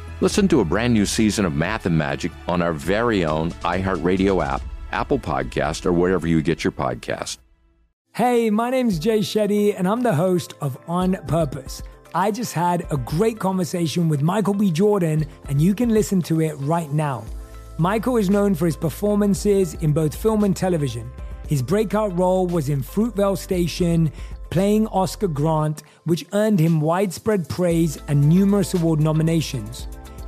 Listen to a brand new season of Math and Magic on our very own iHeartRadio app, Apple Podcast, or wherever you get your podcast. Hey, my name's Jay Shetty, and I'm the host of On Purpose. I just had a great conversation with Michael B. Jordan, and you can listen to it right now. Michael is known for his performances in both film and television. His breakout role was in Fruitvale Station, playing Oscar Grant, which earned him widespread praise and numerous award nominations.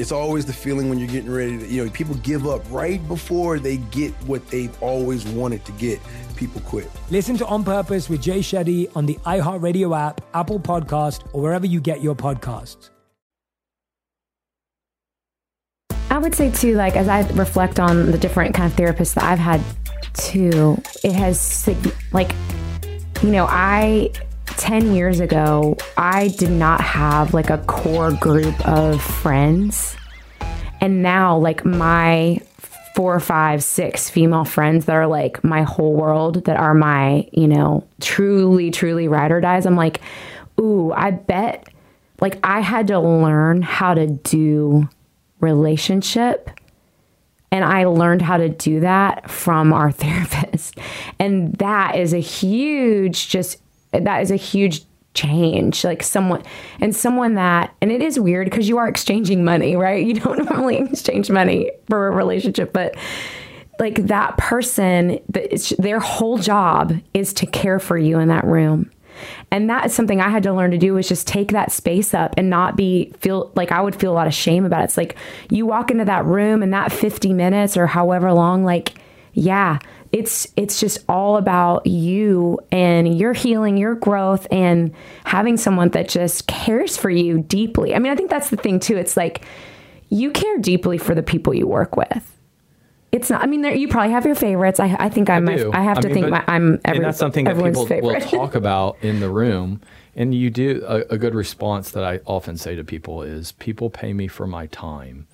It's always the feeling when you're getting ready to, you know, people give up right before they get what they've always wanted to get. People quit. Listen to On Purpose with Jay Shetty on the iHeartRadio app, Apple Podcast, or wherever you get your podcasts. I would say too, like as I reflect on the different kind of therapists that I've had too, it has like, you know, I 10 years ago, I did not have like a core group of friends. And now, like, my four, five, six female friends that are like my whole world, that are my, you know, truly, truly ride or dies. I'm like, ooh, I bet like I had to learn how to do relationship. And I learned how to do that from our [laughs] therapist. And that is a huge, just, that is a huge change like someone and someone that and it is weird because you are exchanging money right? You don't [laughs] normally exchange money for a relationship but like that person that their whole job is to care for you in that room. And that is something i had to learn to do is just take that space up and not be feel like i would feel a lot of shame about it. It's like you walk into that room and that 50 minutes or however long like yeah it's it's just all about you and your healing, your growth and having someone that just cares for you deeply. I mean, I think that's the thing too. It's like you care deeply for the people you work with. It's not. I mean, there, you probably have your favorites. I, I think I'm. I, my, I have I to mean, think my, I'm. Every, and that's something that people favorite. will talk [laughs] about in the room. And you do a, a good response that I often say to people is people pay me for my time.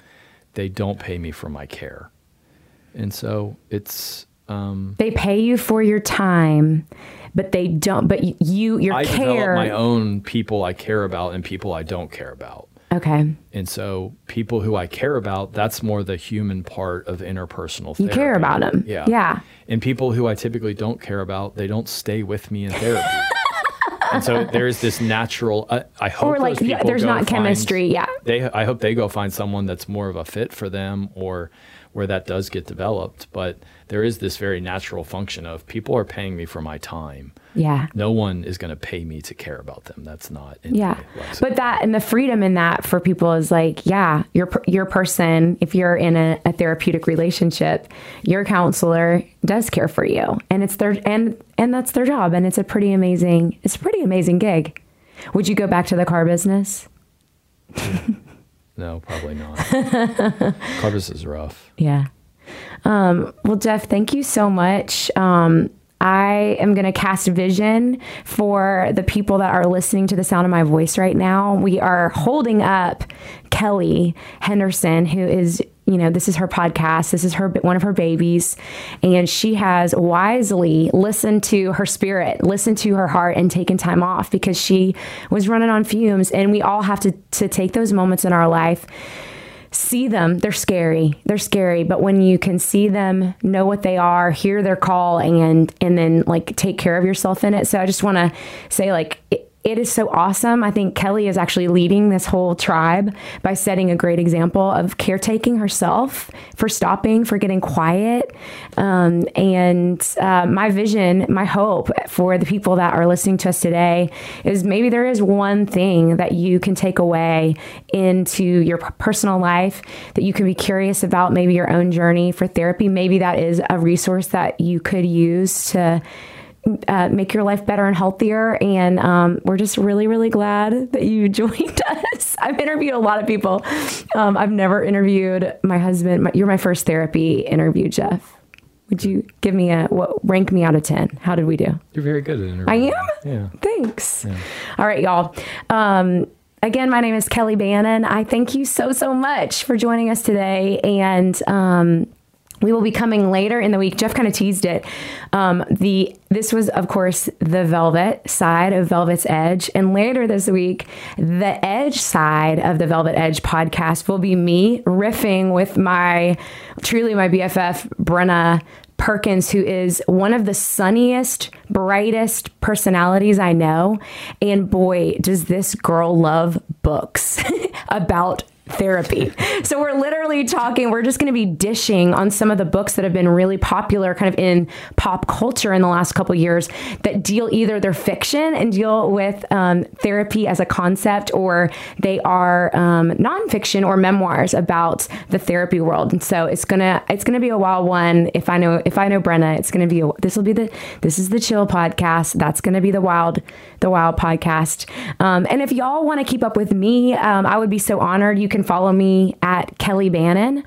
They don't pay me for my care. And so it's um, they pay you for your time, but they don't. But you, your I care. develop my own people I care about and people I don't care about. Okay. And so people who I care about, that's more the human part of interpersonal You care about them. Yeah. Yeah. And people who I typically don't care about, they don't stay with me in therapy. [laughs] and so there's this natural, I, I hope Or like, those yeah, there's not find- chemistry. Yeah. They, I hope they go find someone that's more of a fit for them or where that does get developed. But there is this very natural function of people are paying me for my time. Yeah. No one is going to pay me to care about them. That's not. In Yeah. But that and the freedom in that for people is like, yeah, your your person, if you're in a, a therapeutic relationship, your counselor does care for you, and it's their and and that's their job, and it's a pretty amazing, it's a pretty amazing gig. Would you go back to the car business? [laughs] No, probably not. [laughs] car business is rough. Yeah. Um, well, Jeff, thank you so much. Um, I am going to cast vision for the people that are listening to the sound of my voice right now. We are holding up Kelly Henderson, who is, you know, this is her podcast. This is her one of her babies, and she has wisely listened to her spirit, listened to her heart, and taken time off because she was running on fumes. And we all have to to take those moments in our life see them they're scary. They're scary. But when you can see them know what they are hear their call and and then like take care of yourself in it. So i just want to say like it, it is so awesome. I think Kelleigh is actually leading this whole tribe by setting a great example of caretaking herself, for stopping, for getting quiet. Um, and uh, my vision, my hope for the people that are listening to us today is maybe there is one thing that you can take away into your personal life that you can be curious about, maybe your own journey for therapy. Maybe that is a resource that you could use to uh, make your life better and healthier. And um, we're just really, really glad that you [laughs] joined us. I've interviewed a lot of people. Um, I've never interviewed my husband. My, you're my first therapy interview, Jeff. Would you give me a what? Rank me out of ten. How did we do? You're very good at interviewing. I am. Yeah. Thanks. All right, y'all. Um, again, my name is Kelleigh Bannen. I thank you so so much for joining us today, and um, we will be coming later in the week. Jeff kind of teased it. Um, the this was, of course, the Velvet side of Velvet's Edge, and later this week, the Edge side of the Velvet Edge podcast will be me riffing with my truly my BFF Brenna Perkins, who is one of the sunniest, brightest personalities I know. And boy, does this girl love books [laughs] about therapy. So we're literally talking, we're just going to be dishing on some of the books that have been really popular kind of in pop culture in the last couple years that deal either they're fiction and deal with um, therapy as a concept or they are um, nonfiction or memoirs about the therapy world. And so it's going to, it's going to be a wild one. If I know, if I know Brenna, it's going to be, this will be the, this is the chill podcast. That's going to be the wild, the wild podcast. Um, and if y'all want to keep up with me, um, I would be so honored. You can follow me at Kelleigh Bannen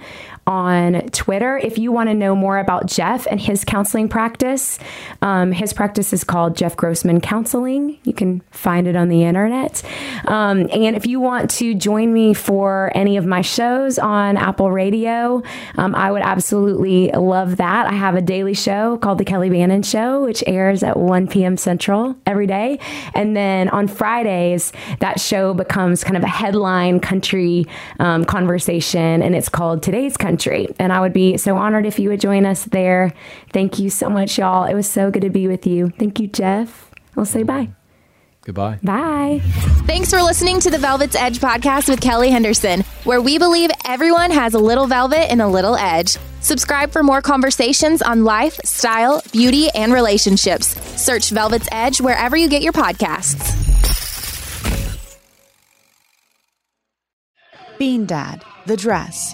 on Twitter. If you want to know more about Jeff and his counseling practice, um, his practice is called Jeff Grossman Counseling. You can find it on the internet. Um, and if you want to join me for any of my shows on Apple Radio, um, I would absolutely love that. I have a daily show called The Kelleigh Bannen Show, which airs at 1 p.m. Central every day. And then on Fridays, that show becomes kind of a headline country um, conversation, and it's called Today's Country. And I would be so honored if you would join us there. Thank you so much, y'all. It was so good to be with you. Thank you, Jeff. We'll say bye. Goodbye. Bye. Thanks for listening to the Velvet's Edge podcast with Kelly Henderson, where we believe everyone has a little velvet and a little edge. Subscribe for more conversations on life, style, beauty, and relationships. Search Velvet's Edge wherever you get your podcasts. Bean Dad, The Dress,